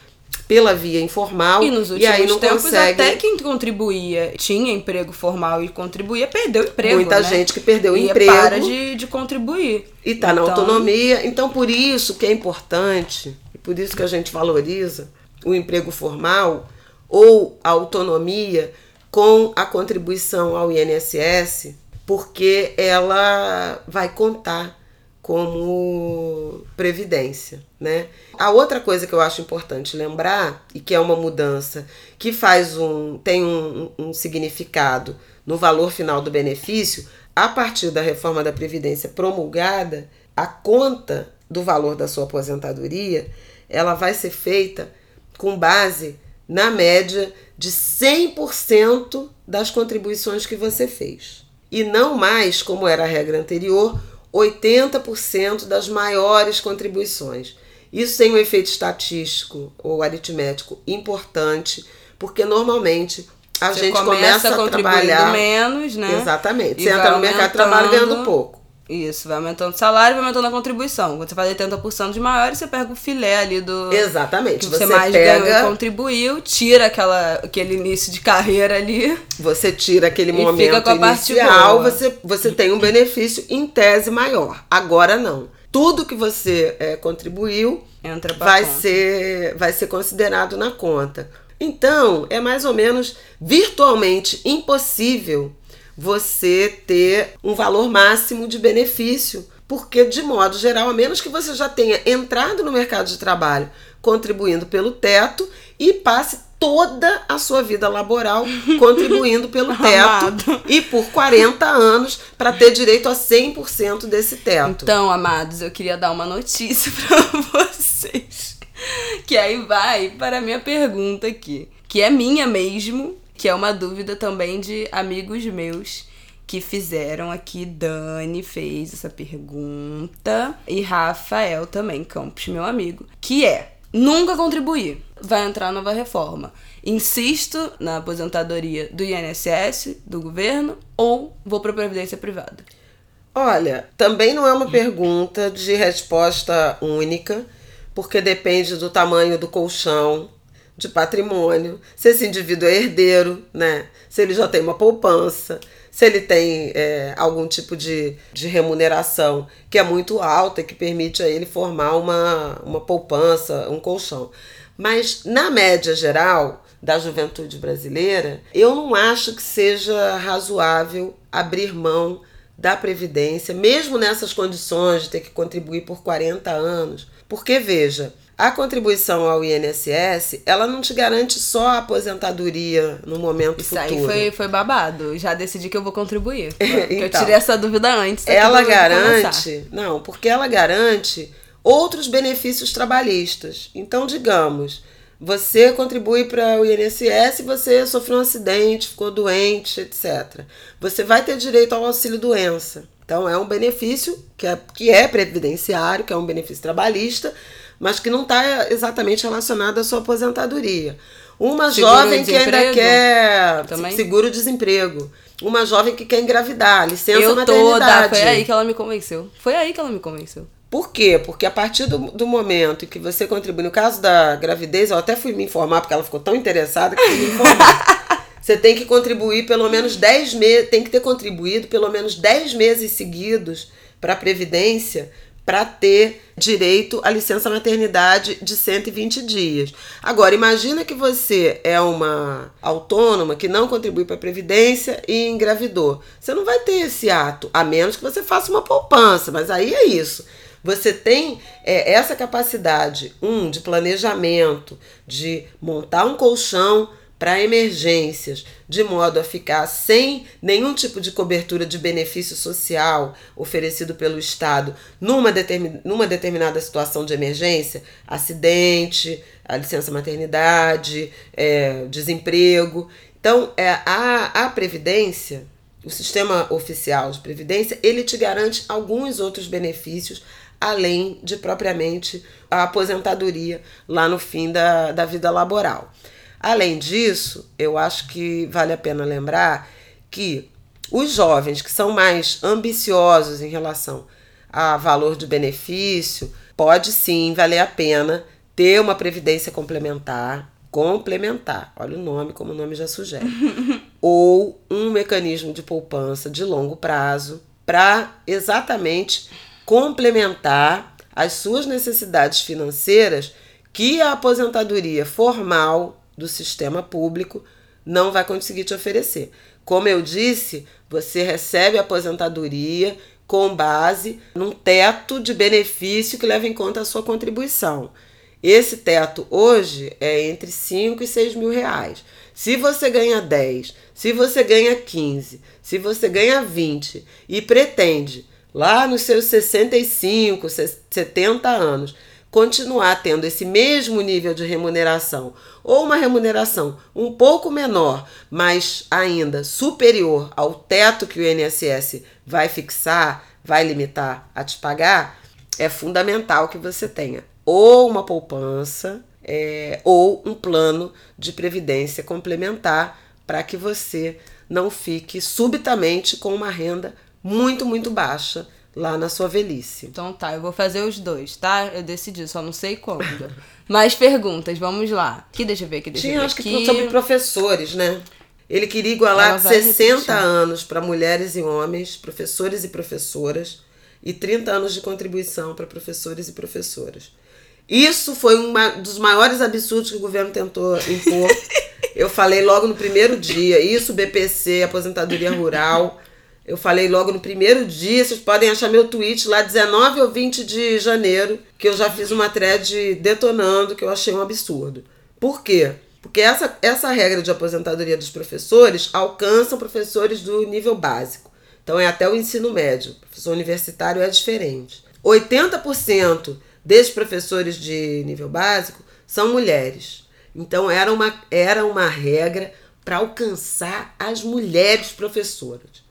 pela via informal E nos e últimos aí não tempos, conseguem. até quem contribuía, tinha emprego formal e contribuía, perdeu o emprego. Muita né? gente que perdeu o e emprego. para de, de contribuir. E está na Então, autonomia. Então, por isso que é importante, e por isso que a gente valoriza o emprego formal ou a autonomia com a contribuição ao INSS, porque ela vai contar como previdência, né? A outra coisa que eu acho importante lembrar e que é uma mudança que faz um tem um, um significado no valor final do benefício a partir da reforma da previdência promulgada, a conta do valor da sua aposentadoria ela vai ser feita com base na média de 100% das contribuições que você fez. E não mais, como era a regra anterior, 80% das maiores contribuições. Isso tem um efeito estatístico ou aritmético importante, porque normalmente a Você gente começa começa a trabalhar menos, né? Exatamente. E Você entra no mercado de trabalho ganhando pouco. Isso, vai aumentando o salário e vai aumentando a contribuição. Quando você faz 80% de maior, você pega o filé ali do. Exatamente. Que Você, você, mais pega, ganhou contribuiu, tira aquela, aquele início de carreira ali. você tira aquele momento fica com a inicial, você, você tem um benefício em tese maior. Agora não. Tudo que você eh, contribuiu Entra vai conta. ser, vai ser considerado na conta. Então, é mais ou menos virtualmente impossível você ter um valor máximo de benefício, porque, de modo geral, a menos que você já tenha entrado no mercado de trabalho contribuindo pelo teto e passe toda a sua vida laboral contribuindo pelo teto e por 40 anos para ter direito a 100% desse teto. Então, amados, eu queria dar uma notícia pra vocês. Que aí vai para a minha pergunta aqui. Que é minha mesmo, que é uma dúvida também de amigos meus que fizeram aqui. Dani fez essa pergunta. E Rafael também, Campos, meu amigo. Que é: nunca contribuir. Vai entrar a nova reforma. Insisto na aposentadoria do INSS, do governo, ou vou para previdência privada? Olha, também não é uma pergunta de resposta única, porque depende do tamanho do colchão, de patrimônio, se esse indivíduo é herdeiro, né? Se ele já tem uma poupança, se ele tem é, algum tipo de, de remuneração que é muito alta e que permite a ele formar uma, uma poupança, um colchão. Mas na média geral da juventude brasileira, eu não acho que seja razoável abrir mão da Previdência, mesmo nessas condições de ter que contribuir por 40 anos. Porque, veja, a contribuição ao INSS, ela não te garante só a aposentadoria no momento Isso futuro. aí foi, foi babado. Já decidi que eu vou contribuir. Porque Eu Então. tirei essa dúvida antes. ela garante, não, porque ela garante outros benefícios trabalhistas. Então, digamos, você contribui para o INSS, você sofreu um acidente, ficou doente, etc. Você vai ter direito ao auxílio doença. Então, é um benefício que é, que é previdenciário, que é um benefício trabalhista, mas que não está exatamente relacionado à sua aposentadoria. Uma jovem que ainda quer seguro-desemprego. Uma jovem que quer engravidar, licença Eu maternidade. toda. Foi aí que ela me convenceu. Foi aí que ela me convenceu. Por quê? Porque a partir do, do momento em que você contribui, no caso da gravidez, eu até fui me informar, porque ela ficou tão interessada que eu fui me informar. você tem que contribuir pelo menos 10 meses, tem que ter contribuído pelo menos 10 meses seguidos para a Previdência para ter direito à licença maternidade de 120 dias. Agora, imagina que você é uma autônoma que não contribui para a Previdência e engravidou. Você não vai ter esse ato, a menos que você faça uma poupança, mas aí é isso. Você tem é, essa capacidade, um, de planejamento, de montar um colchão para emergências, de modo a ficar sem nenhum tipo de cobertura de benefício social oferecido pelo Estado numa, determin, numa determinada situação de emergência, acidente, a licença maternidade, é, desemprego. Então, é, a, a Previdência, o sistema oficial de Previdência, ele te garante alguns outros benefícios além de propriamente a aposentadoria lá no fim da, da vida laboral. Além disso, eu acho que vale a pena lembrar que os jovens que são mais ambiciosos em relação a valor de benefício, pode sim valer a pena ter uma previdência complementar, complementar, olha o nome como o nome já sugere, ou um mecanismo de poupança de longo prazo para exatamente complementar as suas necessidades financeiras que a aposentadoria formal do sistema público não vai conseguir te oferecer. Como eu disse, você recebe a aposentadoria com base num teto de benefício que leva em conta a sua contribuição. Esse teto hoje é entre 5 e 6 mil reais. Se você ganha 10, se você ganha 15, se você ganha 20 e pretende, lá nos seus 65, 70 anos, continuar tendo esse mesmo nível de remuneração ou uma remuneração um pouco menor, mas ainda superior ao teto que o INSS vai fixar, vai limitar a te pagar, é fundamental que você tenha ou uma poupança é, ou um plano de previdência complementar para que você não fique subitamente com uma renda muito, muito baixa lá na sua velhice. Então tá, eu vou fazer os dois, tá? Eu decidi, só não sei quando. Mais perguntas, vamos lá. Que deixa eu ver aqui, deixa Tinha, eu ver acho aqui. que sobre professores, né? Ele queria igualar Ela vai 60 repetir. anos para mulheres e homens, professores e professoras, e 30 anos de contribuição para professores e professoras. Isso foi um dos maiores absurdos que o governo tentou impor. Eu falei logo no primeiro dia, isso, BPC, aposentadoria rural. Eu falei logo no primeiro dia, vocês podem achar meu tweet lá 19 ou 20 de janeiro, que eu já fiz uma thread detonando, que eu achei um absurdo. Por quê? Porque essa, essa regra de aposentadoria dos professores alcança professores do nível básico. Então é até o ensino médio. O professor universitário é diferente. 80% desses professores de nível básico são mulheres. Então era uma, era uma regra para alcançar as mulheres professoras.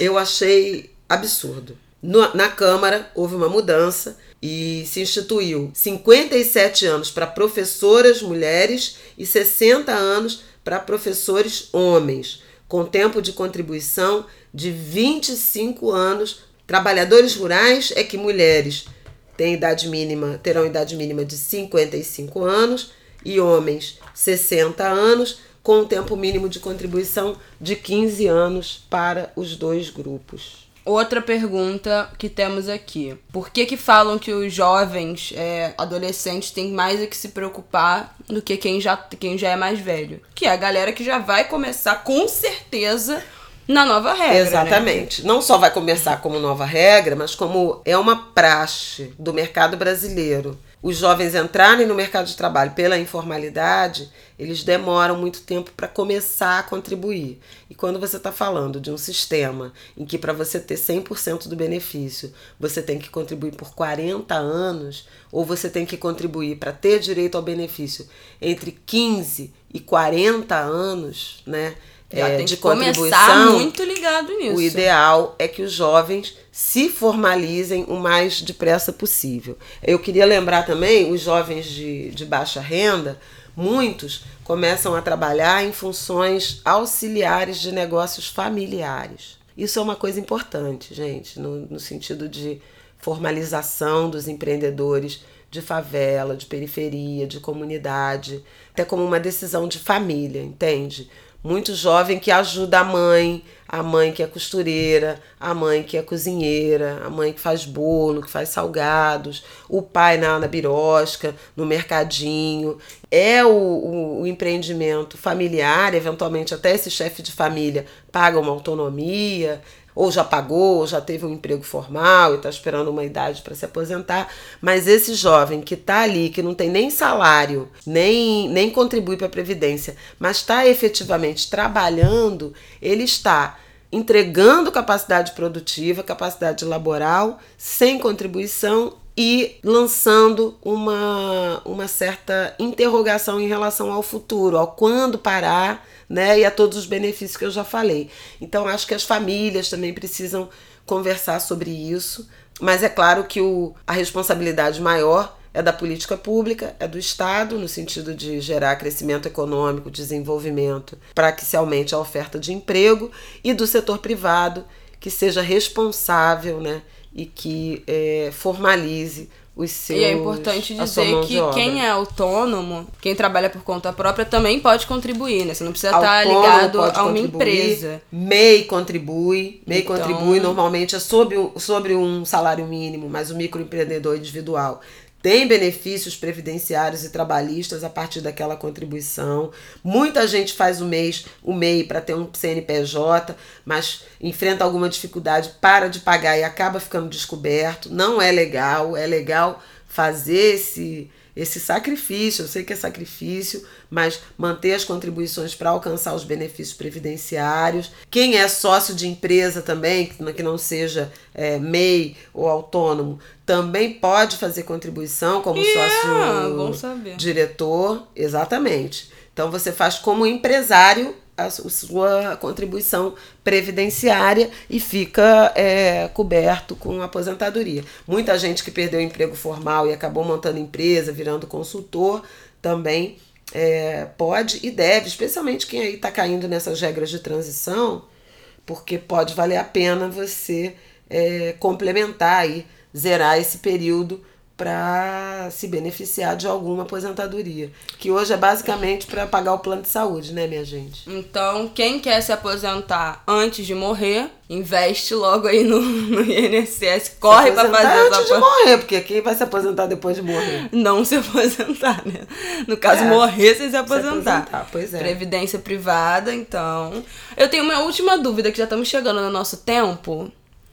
Eu achei absurdo. No- na Câmara houve uma mudança e se instituiu 57 anos para professoras mulheres e 60 anos para professores homens, com tempo de contribuição de 25 anos. Trabalhadores rurais é que mulheres têm idade mínima, terão idade mínima de 55 anos e homens 60 anos, com um tempo mínimo de contribuição de 15 anos para os dois grupos. Outra pergunta que temos aqui. Por que que falam que os jovens, é, adolescentes, têm mais a que se preocupar do que quem já, quem já é mais velho? Que é a galera que já vai começar, com certeza, na nova regra, né? Exatamente. Não só vai começar como nova regra, mas como é uma praxe do mercado brasileiro. Os jovens entrarem no mercado de trabalho pela informalidade, eles demoram muito tempo para começar a contribuir. E quando você está falando de um sistema em que para você ter 100% do benefício, você tem que contribuir por 40 anos, ou você tem que contribuir para ter direito ao benefício entre 15 e 40 anos, né? Já é, tem de que começar muito ligado nisso. o ideal é que os jovens se formalizem o mais depressa possível. Eu queria lembrar também os jovens de, de baixa renda, muitos começam a trabalhar em funções auxiliares de negócios familiares. Isso é uma coisa importante, gente, no, no sentido de formalização dos empreendedores de favela, de periferia, de comunidade, até como uma decisão de família, entende? Muito jovem que ajuda a mãe, a mãe que é costureira, a mãe que é cozinheira, a mãe que faz bolo, que faz salgados, o pai na, na birosca, no mercadinho. É o, o, o empreendimento familiar, eventualmente até esse chefe de família paga uma autonomia, ou já pagou, ou já teve um emprego formal e está esperando uma idade para se aposentar, mas esse jovem que está ali, que não tem nem salário, nem, nem contribui para a Previdência, mas está efetivamente trabalhando, ele está entregando capacidade produtiva, capacidade laboral, sem contribuição e lançando uma, uma certa interrogação em relação ao futuro, ao quando parar né? E a todos os benefícios que eu já falei. Então acho que as famílias também precisam conversar sobre isso, mas é claro que o, a responsabilidade maior é da política pública, é do Estado, no sentido de gerar crescimento econômico, desenvolvimento, para que se aumente a oferta de emprego, e do setor privado, que seja responsável né, e que é, formalize os seus. E é importante dizer que quem é autônomo, quem trabalha por conta própria, também pode contribuir, né? Você não precisa estar ligado a uma empresa. MEI contribui, MEI então... contribui, normalmente é sobre, sobre um salário mínimo, mas o microempreendedor individual tem benefícios previdenciários e trabalhistas a partir daquela contribuição. Muita gente faz o mês, o MEI para ter um CNPJ, mas enfrenta alguma dificuldade, para de pagar e acaba ficando descoberto. Não é legal, é legal fazer esse esse sacrifício, eu sei que é sacrifício, mas manter as contribuições para alcançar os benefícios previdenciários. Quem é sócio de empresa também, que não seja é, MEI ou autônomo, também pode fazer contribuição como yeah, sócio diretor, exatamente. Então você faz como empresário a sua contribuição previdenciária e fica é, coberto com aposentadoria. Muita gente que perdeu o emprego formal e acabou montando empresa, virando consultor, também é, pode e deve, especialmente quem aí está caindo nessas regras de transição, porque pode valer a pena você é, complementar aí, zerar esse período para se beneficiar de alguma aposentadoria, que hoje é basicamente para pagar o plano de saúde, né, minha gente? Então, quem quer se aposentar antes de morrer, investe logo aí no, no INSS, corre para fazer antes essa... de morrer, porque quem vai se aposentar depois de morrer? Não se aposentar, né? No caso, é, morrer sem se aposentar. se aposentar. Pois é. Previdência privada, então. Eu tenho uma última dúvida que já estamos chegando no nosso tempo.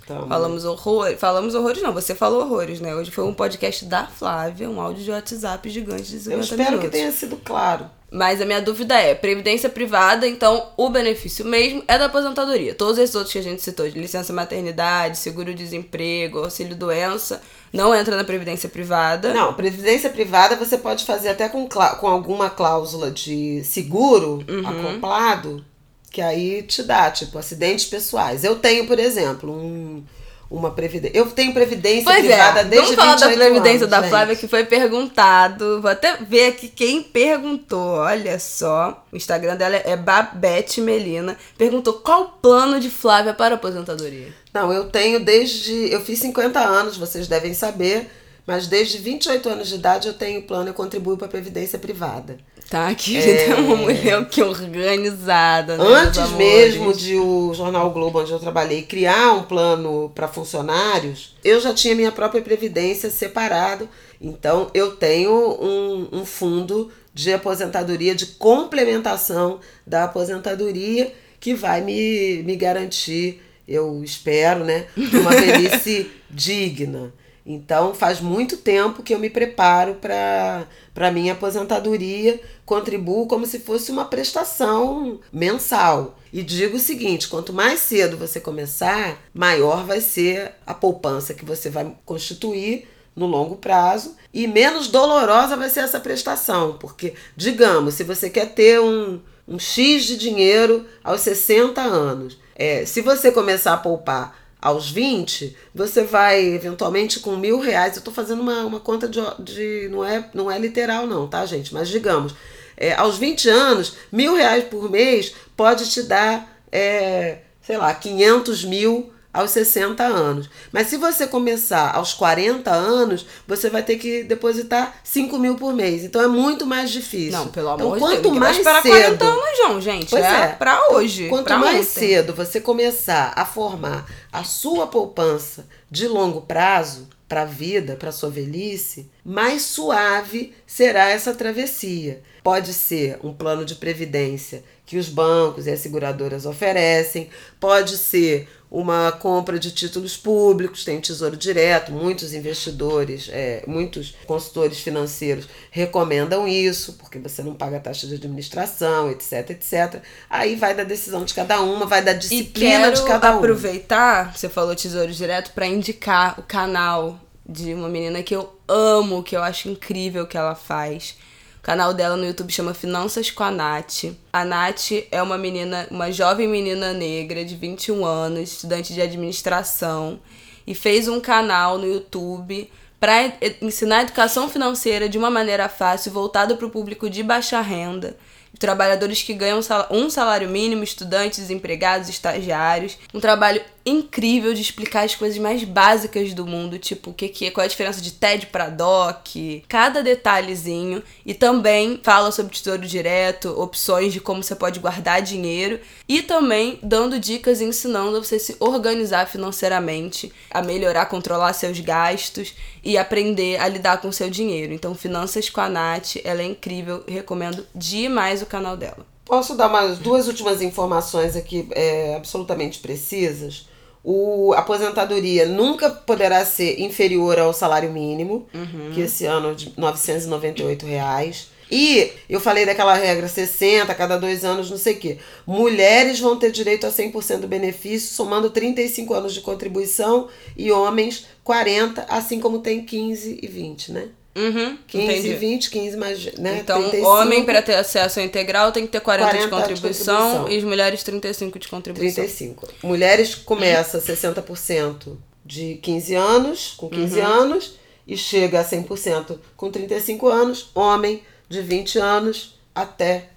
Tá, falamos horrores. Falamos horrores, não. Você falou horrores, né? Hoje foi um podcast da Flávia, um áudio de WhatsApp gigante de 50 Eu espero minutos. que tenha sido claro. Mas a minha dúvida é: previdência privada, então o benefício mesmo é da aposentadoria. Todos esses outros que a gente citou, de licença maternidade, seguro-desemprego, auxílio-doença, não entra na previdência privada. Não, previdência privada você pode fazer até com, com alguma cláusula de seguro uhum. acoplado que aí te dá, tipo, acidentes pessoais. Eu tenho, por exemplo, um, uma previdência. Eu tenho previdência pois é, privada é. desde Vamos falar da previdência anos, da gente. Flávia que foi perguntado. Vou até ver aqui quem perguntou. Olha só. O Instagram dela é Babette Melina. Perguntou qual o plano de Flávia para aposentadoria. Não, eu tenho desde. Eu fiz 50 anos, vocês devem saber. Mas desde 28 anos de idade eu tenho plano, eu contribuo para a Previdência Privada. Tá, querida, é uma mulher que organizada. Né, Antes mesmo de o Jornal Globo, onde eu trabalhei, criar um plano para funcionários, eu já tinha minha própria Previdência separado. Então eu tenho um, um fundo de aposentadoria, de complementação da aposentadoria, que vai me, me garantir, eu espero, né, uma velhice digna. Então, faz muito tempo que eu me preparo para a minha aposentadoria, contribuo como se fosse uma prestação mensal. E digo o seguinte: quanto mais cedo você começar, maior vai ser a poupança que você vai constituir no longo prazo e menos dolorosa vai ser essa prestação, porque, digamos, se você quer ter um, um X de dinheiro aos 60 anos, é, se você começar a poupar aos 20, você vai eventualmente com mil reais. Eu estou fazendo uma, uma conta de, de. não, é, não é literal, não, tá, gente? Mas digamos, é, aos 20 anos, mil reais por mês pode te dar, é, sei lá, 500 mil aos 60 anos. Mas se você começar aos 40 anos, você vai ter que depositar 5 mil por mês. Então é muito mais difícil. Não, pelo então, amor de quanto Deus. mais esperar cedo, 40 anos, não, gente. Pois é, é. pra hoje. Quanto pra mais ontem. cedo você começar a formar a sua poupança de longo prazo para a vida, para sua velhice, mais suave será essa travessia. Pode ser um plano de previdência que os bancos e as seguradoras oferecem, pode ser uma compra de títulos públicos, tem Tesouro Direto, muitos investidores, é, muitos consultores financeiros recomendam isso, porque você não paga taxa de administração, etc, etc. Aí vai da decisão de cada uma, vai da disciplina de cada um. aproveitar, você falou Tesouro Direto, pra indicar o canal de uma menina que eu amo, que eu acho incrível o que ela faz. O canal dela no YouTube chama Finanças com a Nath. A Nath é uma menina, uma jovem menina negra de 21 anos, estudante de administração, e fez um canal no YouTube para ensinar educação financeira de uma maneira fácil, voltada para o público de baixa renda trabalhadores que ganham um salário mínimo, estudantes, desempregados, estagiários. Um trabalho incrível de explicar as coisas mais básicas do mundo, tipo o que, que é, qual é a diferença de TED para DOC, cada detalhezinho. E também fala sobre tesouro direto, opções de como você pode guardar dinheiro. E também dando dicas e ensinando a você se organizar financeiramente, a melhorar, controlar seus gastos e aprender a lidar com seu dinheiro. Então, Finanças com a Nath, ela é incrível, recomendo demais o canal dela. Posso dar umas duas últimas informações aqui é, absolutamente precisas? O aposentadoria nunca poderá ser inferior ao salário mínimo, que esse ano é de 998 reais. E eu falei daquela regra 60 a cada dois anos, não sei o quê. Mulheres vão ter direito a 100% do benefício, somando 35 anos de contribuição, e homens 40, assim como tem 15 e 20, né? Uhum, 15 entendi. e 20, 15 mais. Né? Então, 35. homem para ter acesso ao integral tem que ter 40, 40 de, de contribuição, contribuição. e as mulheres 35 de contribuição. 35. Mulheres começa 60% de 15 anos, com 15 Uhum. anos, e chega a 100% com 35 anos. Homem de 20 anos até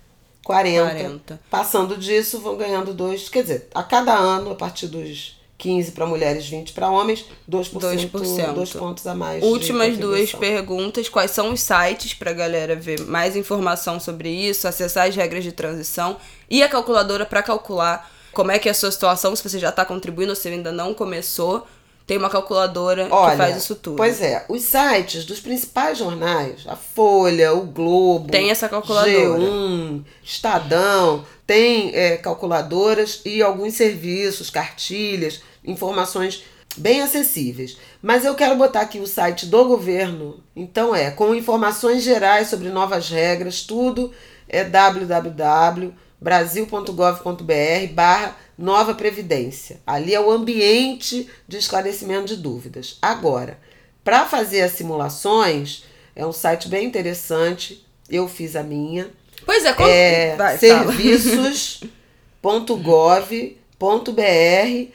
40. 40. Passando disso, vão ganhando dois. Quer dizer, a cada ano, a partir dos 15 para mulheres, 20 para homens, 2%, 2%. dois pontos a mais. Últimas duas perguntas. Quais são os sites pra galera ver mais informação sobre isso, acessar as regras de transição e a calculadora pra calcular como é que é a sua situação, se você já tá contribuindo ou se ainda não começou. Tem uma calculadora Olha, que faz isso tudo. Pois é, os sites dos principais jornais, a Folha, o Globo, Tem essa calculadora. G1, Estadão, tem é, calculadoras e alguns serviços, cartilhas, informações bem acessíveis. Mas eu quero botar aqui o site do governo. Então é com informações gerais sobre novas regras, tudo é www.brasil.gov.br barra nova previdência. Ali é o ambiente de esclarecimento de dúvidas. Agora, para fazer as simulações, é um site bem interessante. Eu fiz a minha. Pois é, como... É serviços.gov.br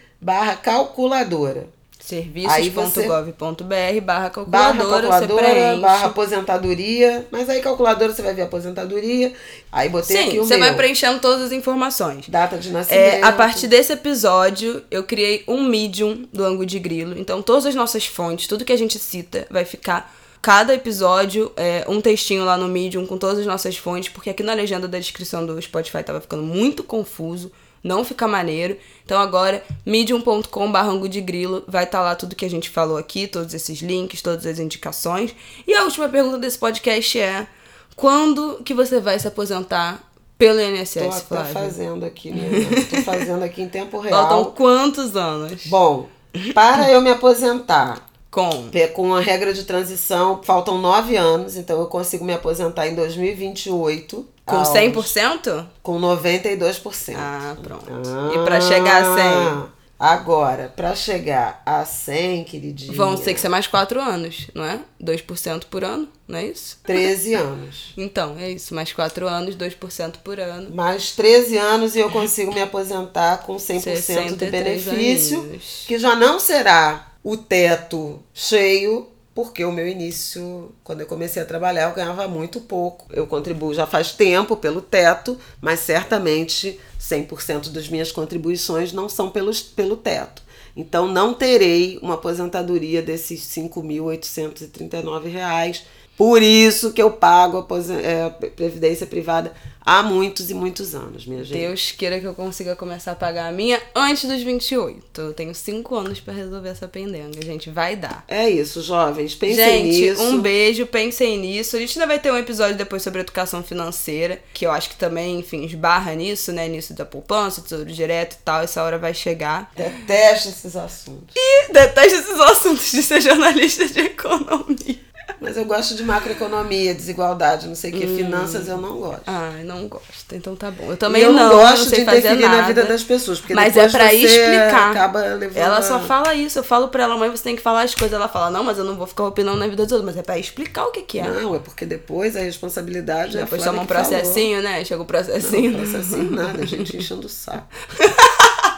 barra calculadora. Serviços.gov.br barra Barra calculadora, você calculadora, barra aposentadoria. Mas aí calculadora você vai ver aposentadoria. Aí botei aqui Sim, o você meu. vai preenchendo todas as informações. Data de nascimento. É, a partir desse episódio, eu criei um medium do Angu de Grilo. Então, todas as nossas fontes, tudo que a gente cita, vai ficar. Cada episódio é um textinho lá no Medium com todas as nossas fontes, porque aqui na legenda da descrição do Spotify tava ficando muito confuso, não fica maneiro. Então agora, medium.com.br Angu de Grilo, vai estar lá tudo que a gente falou aqui, todos esses links, todas as indicações. E a última pergunta desse podcast é: quando que você vai se aposentar pelo INSS, Tô até Flávia? fazendo aqui, né? Tô fazendo aqui em tempo Faltam real. quantos anos? Bom, para eu me aposentar Com. é, com a regra de transição, faltam nove anos, então eu consigo me aposentar em 2028. Com aos- 100%? Com 92%. Ah, pronto. Ah, e pra chegar a 100? Agora, para chegar a 100, queridinha, Vão ter que ser mais 4 anos, não é? 2% por ano, não é isso? 13 anos. Então, é isso. Mais 4 anos, 2% por ano. Mais 13 anos e eu consigo me aposentar com 100% do 63 benefício, aninhos. que já não será o teto cheio, porque o meu início, quando eu comecei a trabalhar, eu ganhava muito pouco. Eu contribuo já faz tempo pelo teto, mas certamente 100% das minhas contribuições não são pelos, pelo teto. Então não terei uma aposentadoria desses 5.839 reais. Por isso que eu pago a é, previdência privada há muitos e muitos anos, minha gente. Deus queira que eu consiga começar a pagar a minha antes dos 28. Eu tenho 5 anos pra resolver essa pendenga, gente. Vai dar. É isso, jovens. Pensem Gente, nisso. um beijo, pensem nisso. A gente ainda vai ter um episódio depois sobre educação financeira, que eu acho que também, enfim, esbarra nisso, né? Nisso da poupança, tesouro direto e tal. Essa hora vai chegar. Detesto esses assuntos. E detesto esses assuntos de ser jornalista de economia. Mas eu gosto de macroeconomia, desigualdade, não sei o que. Finanças eu não gosto. Ai, não gosto. Então tá bom. Eu também eu não, não, gosto não de fazer interferir nada. na vida das pessoas. Porque Mas é depois pra explicar. acaba levando Ela só fala isso. Eu falo pra ela, mãe, você tem que falar as coisas. Ela fala, não, mas eu não vou ficar opinando na vida dos outros. Mas é pra explicar o que que é. Não, é porque depois a responsabilidade é Depois Flávia toma um que falou. processinho, né? Chega o processinho. Não, processinho nada, a gente enchendo o saco.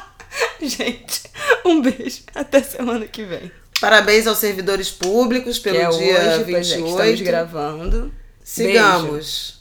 Gente, um beijo. Até semana que vem. Parabéns aos servidores públicos pelo que é dia hoje, pois é, estamos 28. gravando. Sigamos.